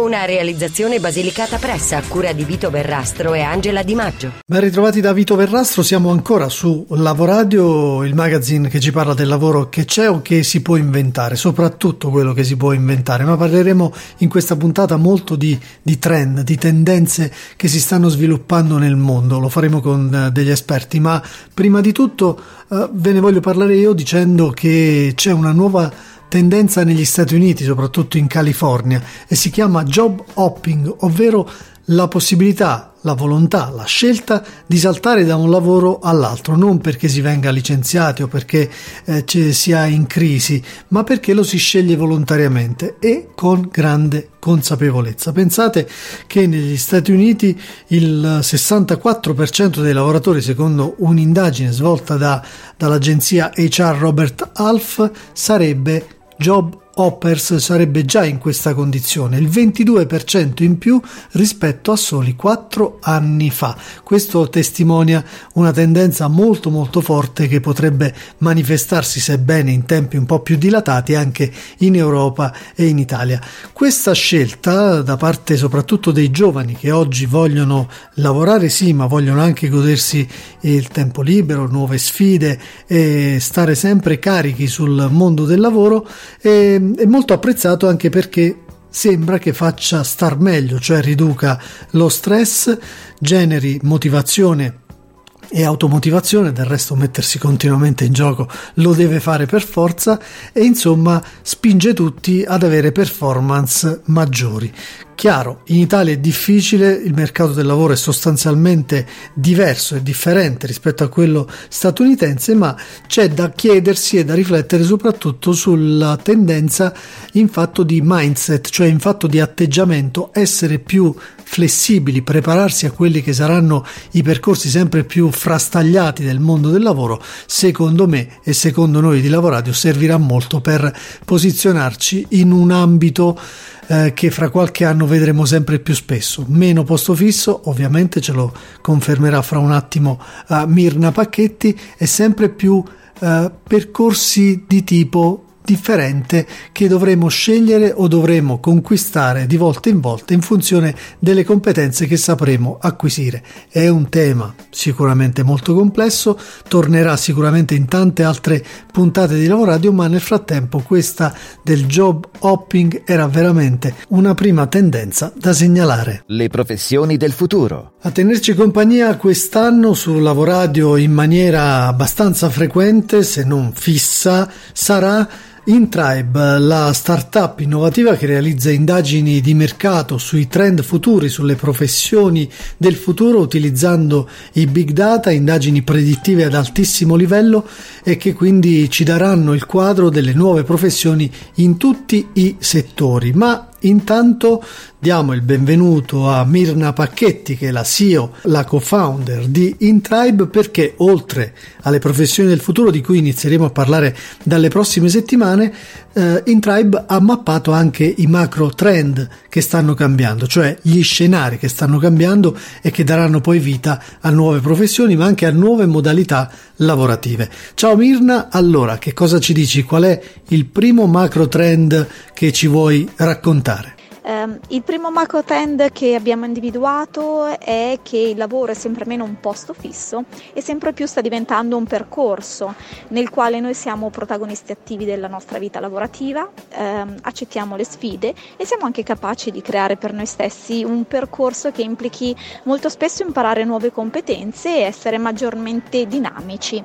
Una realizzazione basilicata pressa a cura di Vito Verrastro e Angela Di Maggio. Ben ritrovati da Vito Verrastro, siamo ancora su Lavoradio, il magazine che ci parla del lavoro che c'è o che si può inventare, soprattutto quello che si può inventare, ma parleremo in questa puntata molto di, di trend, di tendenze che si stanno sviluppando nel mondo, lo faremo con uh, degli esperti, ma prima di tutto uh, ve ne voglio parlare io dicendo che c'è una nuova tendenza negli Stati Uniti, soprattutto in California, e si chiama job hopping, ovvero la possibilità, la volontà, la scelta di saltare da un lavoro all'altro, non perché si venga licenziati o perché eh, ci sia in crisi, ma perché lo si sceglie volontariamente e con grande consapevolezza. Pensate che negli Stati Uniti il 64% dei lavoratori, secondo un'indagine svolta da, dall'agenzia HR Robert Half, sarebbe job Hoppers sarebbe già in questa condizione, il 22% in più rispetto a soli 4 anni fa. Questo testimonia una tendenza molto molto forte che potrebbe manifestarsi, sebbene in tempi un po' più dilatati, anche in Europa e in Italia. Questa scelta da parte soprattutto dei giovani che oggi vogliono lavorare sì, ma vogliono anche godersi il tempo libero, nuove sfide e stare sempre carichi sul mondo del lavoro, è, è molto apprezzato anche perché sembra che faccia star meglio, cioè riduca lo stress, generi motivazione e automotivazione, del resto mettersi continuamente in gioco lo deve fare per forza e insomma spinge tutti ad avere performance maggiori. Chiaro, in Italia è difficile, il mercato del lavoro è sostanzialmente diverso e differente rispetto a quello statunitense, ma c'è da chiedersi e da riflettere soprattutto sulla tendenza in fatto di mindset, cioè in fatto di atteggiamento, essere più flessibili, prepararsi a quelli che saranno i percorsi sempre più frastagliati del mondo del lavoro, secondo me e secondo noi di Lavoradio servirà molto per posizionarci in un ambito eh, che fra qualche anno vedremo sempre più spesso. Meno posto fisso, ovviamente ce lo confermerà fra un attimo uh, Mirna Pacchetti, e sempre più uh, percorsi di tipo differente che dovremo scegliere o dovremo conquistare di volta in volta in funzione delle competenze che sapremo acquisire. È un tema sicuramente molto complesso, tornerà sicuramente in tante altre puntate di Lavoradio, ma nel frattempo questa del job hopping era veramente una prima tendenza da segnalare. Le professioni del futuro. A tenerci compagnia quest'anno su Lavoradio in maniera abbastanza frequente, se non fissa, sarà InTribe, la startup innovativa che realizza indagini di mercato sui trend futuri, sulle professioni del futuro utilizzando i big data, indagini predittive ad altissimo livello e che quindi ci daranno il quadro delle nuove professioni in tutti i settori. Ma Intanto diamo il benvenuto a Mirna Pacchetti, che è la CEO, la co-founder di InTribe, perché oltre alle professioni del futuro di cui inizieremo a parlare dalle prossime settimane, eh, InTribe ha mappato anche i macro trend che stanno cambiando, cioè gli scenari che stanno cambiando e che daranno poi vita a nuove professioni, ma anche a nuove modalità lavorative. Ciao Mirna, allora che cosa ci dici? Qual è il primo macro trend che ci vuoi raccontare? Um, il primo macro trend che abbiamo individuato è che il lavoro è sempre meno un posto fisso e sempre più sta diventando un percorso nel quale noi siamo protagonisti attivi della nostra vita lavorativa, um, accettiamo le sfide e siamo anche capaci di creare per noi stessi un percorso che implichi molto spesso imparare nuove competenze e essere maggiormente dinamici.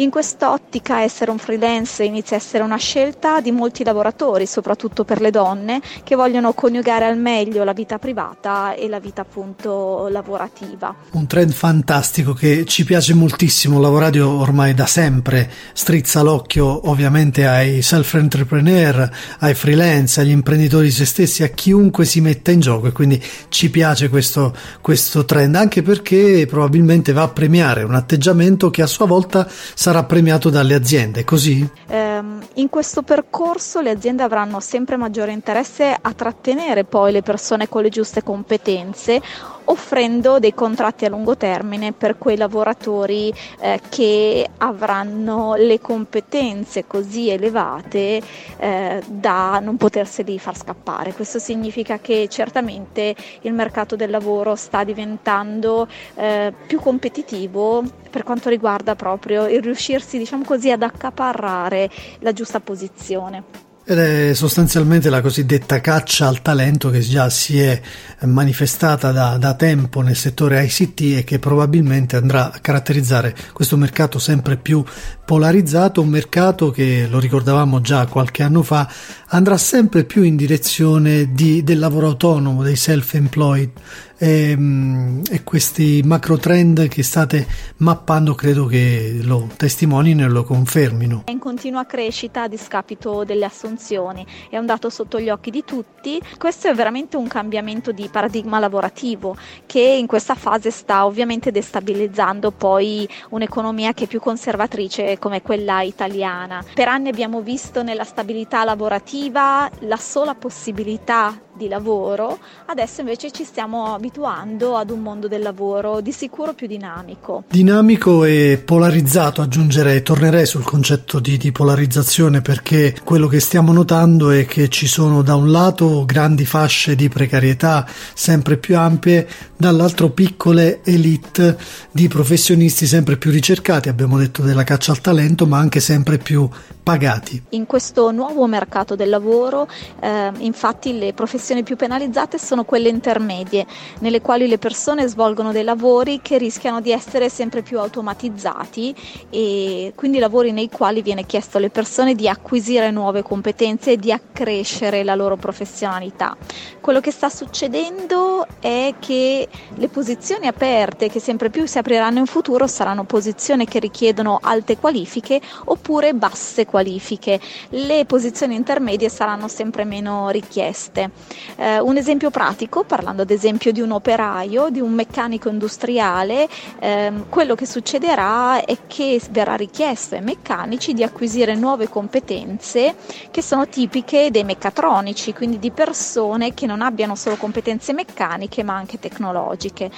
In quest'ottica essere un freelance inizia a essere una scelta di molti lavoratori, soprattutto per le donne, che vogliono coniugare al meglio la vita privata e la vita appunto lavorativa. Un trend fantastico che ci piace moltissimo, Lavoradio ormai da sempre strizza l'occhio ovviamente ai self-entrepreneur, ai freelance, agli imprenditori se stessi, a chiunque si metta in gioco e quindi ci piace questo, questo trend, anche perché probabilmente va a premiare un atteggiamento che a sua volta sarà premiato dalle aziende, così? Um, in questo percorso le aziende avranno sempre maggiore interesse a trattenere poi le persone con le giuste competenze offrendo dei contratti a lungo termine per quei lavoratori eh, che avranno le competenze così elevate eh, da non poterseli far scappare. Questo significa che certamente il mercato del lavoro sta diventando eh, più competitivo per quanto riguarda proprio il riuscirsi, diciamo così, ad accaparrare la giusta posizione. Ed è sostanzialmente la cosiddetta caccia al talento che già si è manifestata da, da, tempo nel settore ICT e che probabilmente andrà a caratterizzare questo mercato sempre più polarizzato, un mercato che, lo ricordavamo già qualche anno fa, andrà sempre più in direzione di, del lavoro autonomo, dei self-employed, e, ehm, e, questi macro trend che state mappando credo che lo testimonino e lo confermino. È in continua crescita a discapito delle assunzioni, è un dato sotto gli occhi di tutti. Questo è veramente un cambiamento di paradigma lavorativo che in questa fase sta ovviamente destabilizzando poi un'economia che è più conservatrice come quella italiana. Per anni abbiamo visto nella stabilità lavorativa la sola possibilità di lavoro, adesso invece ci stiamo abituando ad un mondo del lavoro di sicuro più dinamico. Dinamico e polarizzato, aggiungerei, tornerei sul concetto di, di polarizzazione perché quello che stiamo notando è che ci sono da un lato grandi fasce di precarietà sempre più ampie, dall'altro piccole elite di professionisti sempre più ricercati, abbiamo detto della caccia al talento, ma anche sempre più pagati. In questo nuovo mercato del lavoro, eh, infatti, le professioni più penalizzate sono quelle intermedie, nelle quali le persone svolgono dei lavori che rischiano di essere sempre più automatizzati e quindi lavori nei quali viene chiesto alle persone di acquisire nuove competenze e di accrescere la loro professionalità. Quello che sta succedendo è che le posizioni aperte che sempre più si apriranno in futuro saranno posizioni che richiedono alte qualifiche oppure basse qualifiche qualifiche, le posizioni intermedie saranno sempre meno richieste. Eh, un esempio pratico, parlando ad esempio di un operaio, di un meccanico industriale, ehm, quello che succederà è che verrà richiesto ai meccanici di acquisire nuove competenze che sono tipiche dei meccatronici, quindi di persone che non abbiano solo competenze meccaniche ma anche tecnologiche.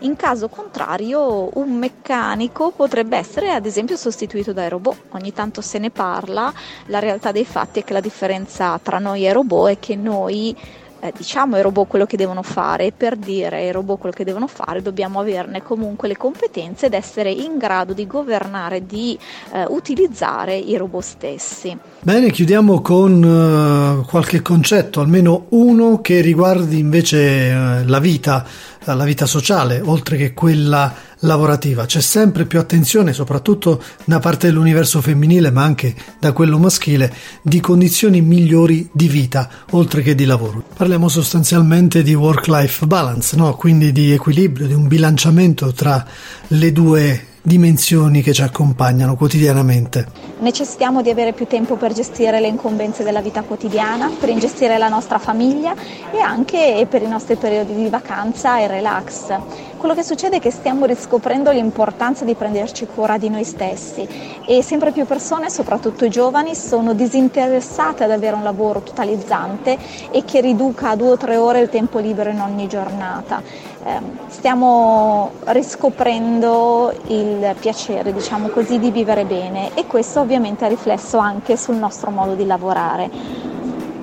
In caso contrario, un meccanico potrebbe essere ad esempio sostituito dai robot, ogni tanto se ne parla parla, la realtà dei fatti è che la differenza tra noi e robot è che noi eh, diciamo ai robot quello che devono fare e per dire ai robot quello che devono fare dobbiamo averne comunque le competenze ed essere in grado di governare, di eh, utilizzare i robot stessi. Bene, chiudiamo con uh, qualche concetto, almeno uno che riguardi invece uh, la vita, la vita sociale, oltre che quella lavorativa. C'è sempre più attenzione, soprattutto da parte dell'universo femminile, ma anche da quello maschile, di condizioni migliori di vita, oltre che di lavoro. Parliamo sostanzialmente di work-life balance, no? quindi di equilibrio, di un bilanciamento tra le due dimensioni che ci accompagnano quotidianamente. Necessitiamo di avere più tempo per gestire le incombenze della vita quotidiana, per ingestire la nostra famiglia e anche per i nostri periodi di vacanza e relax. Quello che succede è che stiamo riscoprendo l'importanza di prenderci cura di noi stessi e sempre più persone, soprattutto i giovani, sono disinteressate ad avere un lavoro totalizzante e che riduca a due o tre ore il tempo libero in ogni giornata. Ehm, stiamo riscoprendo il piacere, diciamo così, di vivere bene e questo ovviamente ha riflesso anche sul nostro modo di lavorare.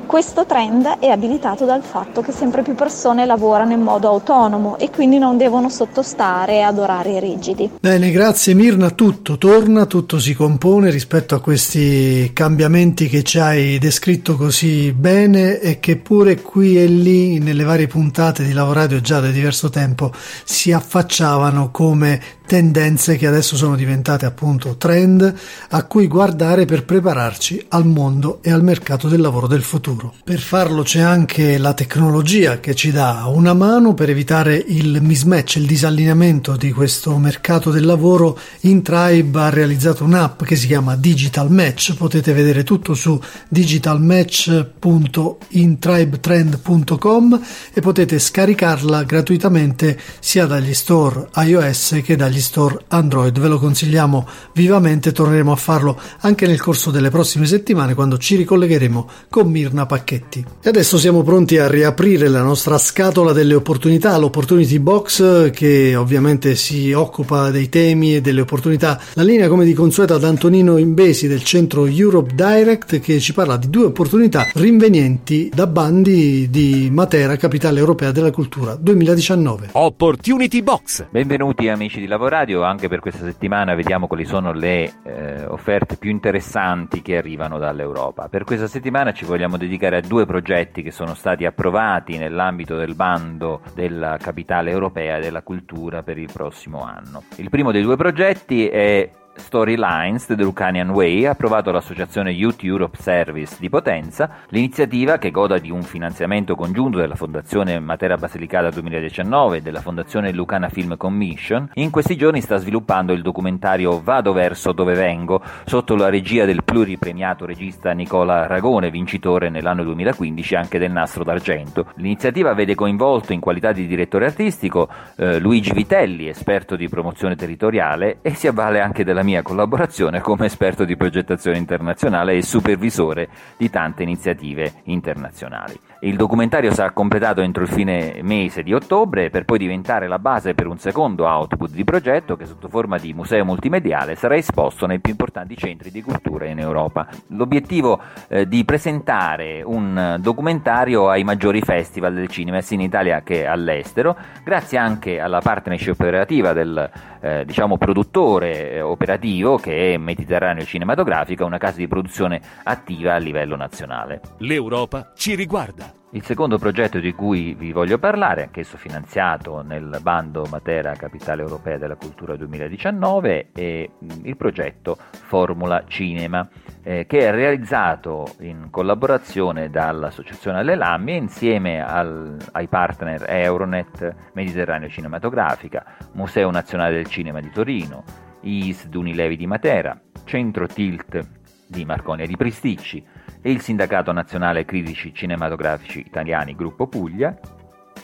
Questo trend è abilitato dal fatto che sempre più persone lavorano in modo autonomo e quindi non devono sottostare ad orari rigidi. Bene, grazie Mirna, tutto torna, tutto si compone rispetto a questi cambiamenti che ci hai descritto così bene e che pure qui e lì nelle varie puntate di Lavoradio già da diverso tempo si affacciavano come tendenze che adesso sono diventate appunto trend a cui guardare per prepararci al mondo e al mercato del lavoro del futuro. Per farlo c'è anche la tecnologia che ci dà una mano per evitare il mismatch, il disallineamento di questo mercato del lavoro. Intribe ha realizzato un'app che si chiama Digital Match, potete vedere tutto su digitalmatch.intribetrend.com e potete scaricarla gratuitamente sia dagli store iOS che dagli store Android. Ve lo consigliamo vivamente, torneremo a farlo anche nel corso delle prossime settimane quando ci ricollegheremo con Mirna Pacchetti. E adesso siamo pronti a riaprire la nostra scatola delle opportunità, l'Opportunity Box che ovviamente si occupa dei temi e delle opportunità. La linea come di consueto ad Antonino Imbesi del centro Europe Direct che ci parla di due opportunità rinvenienti da bandi di Matera, capitale europea della cultura 2019. Opportunity Box. Benvenuti amici di Lavoradio, anche per questa settimana vediamo quali sono le eh, offerte più interessanti che arrivano dall'Europa. Per questa settimana ci vogliamo dedicare a due progetti che sono stati approvati nell'ambito del bando della capitale europea della cultura per il prossimo anno. Il primo dei due progetti è Storylines The Lucanian Way ha approvato l'associazione Youth Europe Service di Potenza, l'iniziativa che goda di un finanziamento congiunto della Fondazione Matera Basilicata 2019 e della Fondazione Lucana Film Commission, in questi giorni sta sviluppando il documentario Vado verso dove vengo, sotto la regia del pluripremiato regista Nicola Ragone, vincitore nell'anno 2015 anche del Nastro d'Argento. L'iniziativa vede coinvolto in qualità di direttore artistico eh, Luigi Vitelli, esperto di promozione territoriale, e si avvale anche della mia collaborazione come esperto di progettazione internazionale e supervisore di tante iniziative internazionali. Il documentario sarà completato entro il fine mese di ottobre per poi diventare la base per un secondo output di progetto che sotto forma di museo multimediale sarà esposto nei più importanti centri di cultura in Europa. L'obiettivo eh, di presentare un documentario ai maggiori festival del cinema sia in Italia che all'estero, grazie anche alla partnership operativa del eh, diciamo produttore eh, operativo che è Mediterraneo Cinematografica, una casa di produzione attiva a livello nazionale. L'Europa ci riguarda. Il secondo progetto di cui vi voglio parlare, anch'esso finanziato nel bando Matera Capitale Europea della Cultura 2019, è il progetto Formula Cinema, eh, che è realizzato in collaborazione dall'Associazione alle Lammie insieme al, ai partner Euronet, Mediterraneo Cinematografica, Museo Nazionale del Cinema di Torino, IS Dunilevi di Matera, Centro Tilt di Marconia di Pristicci, e il Sindacato Nazionale Critici Cinematografici Italiani Gruppo Puglia,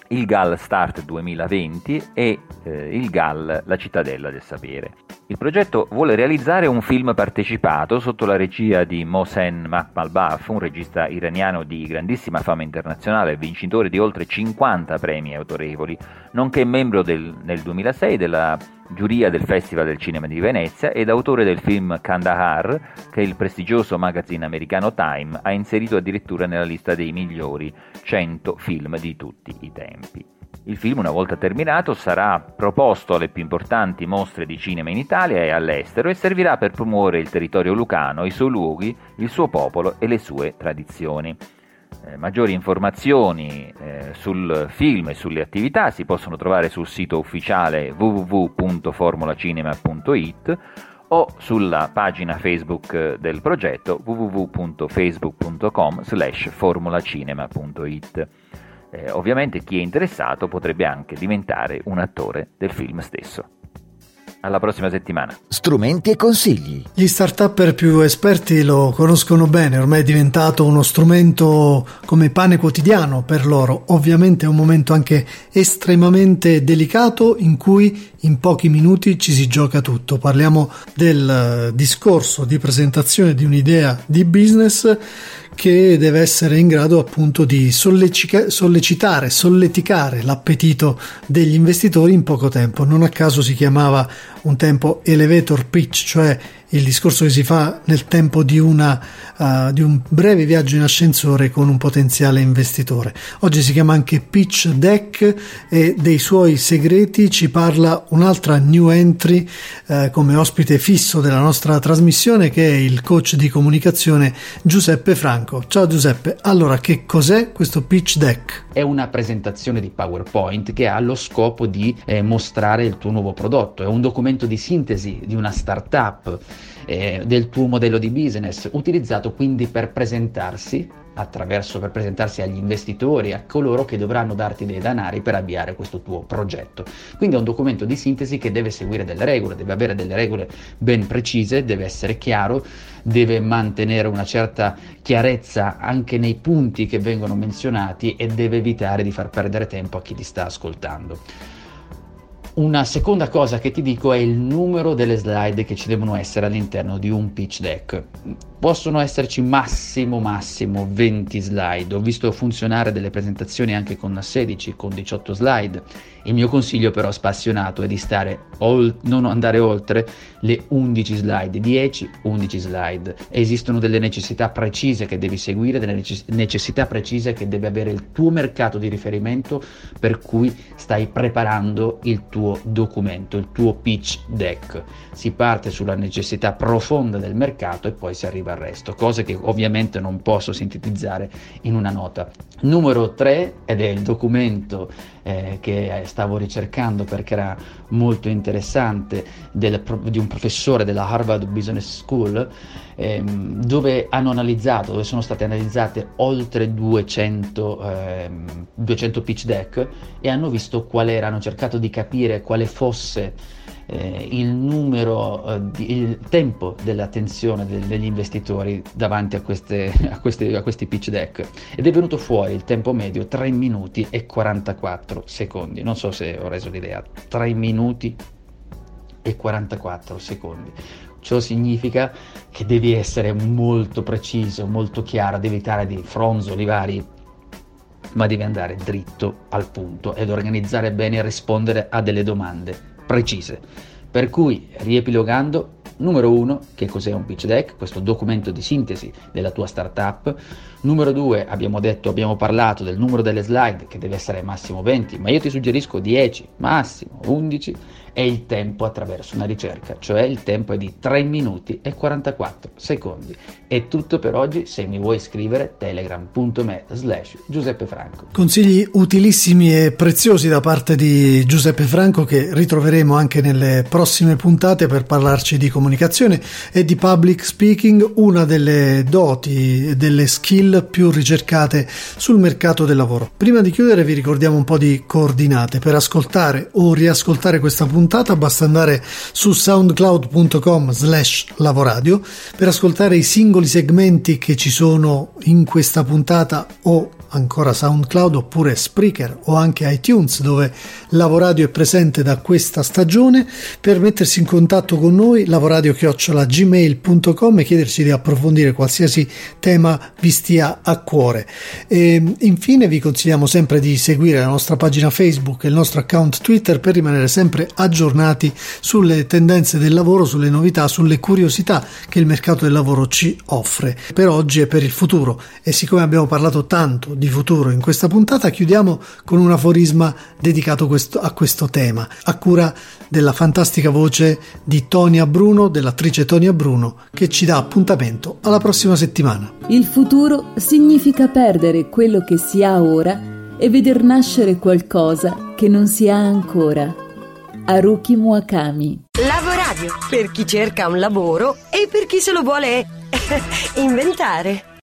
il GAL Start 2020 e eh, il GAL La Cittadella del Sapere. Il progetto vuole realizzare un film partecipato sotto la regia di Mohsen Makhmalbaf, un regista iraniano di grandissima fama internazionale, vincitore di oltre 50 premi autorevoli, nonché membro del, nel 2006 della giuria del Festival del Cinema di Venezia ed autore del film Kandahar, che il prestigioso magazine americano Time ha inserito addirittura nella lista dei migliori 100 film di tutti i tempi. Il film, una volta terminato, sarà proposto alle più importanti mostre di cinema in Italia e all'estero e servirà per promuovere il territorio lucano, i suoi luoghi, il suo popolo e le sue tradizioni. Eh, maggiori informazioni eh, sul film e sulle attività si possono trovare sul sito ufficiale www.formulacinema.it o sulla pagina Facebook del progetto www.facebook.com slash formulacinema.it. Eh, ovviamente chi è interessato potrebbe anche diventare un attore del film stesso. Alla prossima settimana. Strumenti e consigli. Gli start-upper più esperti lo conoscono bene, ormai è diventato uno strumento come pane quotidiano per loro. Ovviamente è un momento anche estremamente delicato in cui in pochi minuti ci si gioca tutto. Parliamo del discorso di presentazione di un'idea di business che deve essere in grado appunto di sollecica- sollecitare, solleticare l'appetito degli investitori in poco tempo. Non a caso si chiamava un tempo elevator pitch, cioè il discorso che si fa nel tempo di, una, uh, di, un breve viaggio in ascensore con un potenziale investitore. Oggi si chiama anche Pitch Deck e dei suoi segreti ci parla un'altra new entry uh, come ospite fisso della nostra trasmissione che è il coach di comunicazione Giuseppe Franco. Ciao Giuseppe, allora che cos'è questo Pitch Deck? È una presentazione di PowerPoint che ha lo scopo di eh, mostrare il tuo nuovo prodotto, è un documento di sintesi di una startup eh, del tuo modello di business, utilizzato quindi per presentarsi attraverso per presentarsi agli investitori, a coloro che dovranno darti dei denari per avviare questo tuo progetto. Quindi è un documento di sintesi che deve seguire delle regole, deve avere delle regole ben precise, deve essere chiaro, deve mantenere una certa chiarezza anche nei punti che vengono menzionati e deve evitare di far perdere tempo a chi ti sta ascoltando. Una seconda cosa che ti dico è il numero delle slide che ci devono essere all'interno di un pitch deck. Possono esserci massimo massimo 20 slide. Ho visto funzionare delle presentazioni anche con 16, con 18 slide. Il mio consiglio però spassionato è di stare ol- non andare oltre le 11 slide, 10, 11 slide. Esistono delle necessità precise che devi seguire, delle necess- necessità precise che deve avere il tuo mercato di riferimento per cui stai preparando il tuo documento, il tuo pitch deck. Si parte sulla necessità profonda del mercato e poi si arriva al resto, cose che ovviamente non posso sintetizzare in una nota. Numero 3 ed è il documento eh, che stavo ricercando perché era molto interessante del, di un professore della Harvard Business School ehm, dove hanno analizzato, dove sono state analizzate oltre 200, ehm, 200 pitch deck e hanno visto qual era, hanno cercato di capire quale fosse eh, il numero, eh, di, il tempo dell'attenzione de- degli investitori davanti a, queste, a, queste, a, questi pitch deck ed è venuto fuori il tempo medio 3 minuti e 44 secondi. Non so se ho reso l'idea, 3 minuti e 44 secondi. Ciò significa che devi essere molto preciso, molto chiaro, devi evitare di fronzoli vari ma devi andare dritto al punto ed organizzare bene e rispondere a delle domande precise. Per cui, riepilogando, numero uno, che cos'è un pitch deck, questo documento di sintesi della tua startup. Numero due, abbiamo detto, abbiamo parlato del numero delle slide che deve essere massimo 20, ma io ti suggerisco 10, massimo 11 e il tempo attraverso una ricerca, cioè il tempo è di 3 minuti e 44 secondi. È tutto per oggi, se mi vuoi scrivere telegram.me slash Giuseppe Franco. Consigli utilissimi e preziosi da parte di Giuseppe Franco che ritroveremo anche nelle prossime puntate per parlarci di comunicazione e di public speaking, una delle doti delle skill più ricercate sul mercato del lavoro. Prima di chiudere vi ricordiamo un po' di coordinate per ascoltare o riascoltare questa puntata basta andare su soundcloud.com slash lavoradio per ascoltare i singoli segmenti che ci sono in questa puntata o ancora SoundCloud oppure Spreaker o anche iTunes dove Lavoradio è presente da questa stagione. Per mettersi in contatto con noi lavoradio-gmail.com e chiederci di approfondire qualsiasi tema vi stia a cuore. E infine vi consigliamo sempre di seguire la nostra pagina Facebook e il nostro account Twitter per rimanere sempre aggiornati sulle tendenze del lavoro, sulle novità, sulle curiosità che il mercato del lavoro ci offre. Per oggi e per il futuro. E siccome abbiamo parlato tanto di futuro in questa puntata chiudiamo con un aforisma dedicato questo, a questo tema, a cura della fantastica voce di Tonia Bruno, dell'attrice Tonia Bruno, che ci dà appuntamento alla prossima settimana. Il futuro significa perdere quello che si ha ora e veder nascere qualcosa che non si ha ancora. Haruki Murakami Lavoradio per chi cerca un lavoro e per chi se lo vuole inventare.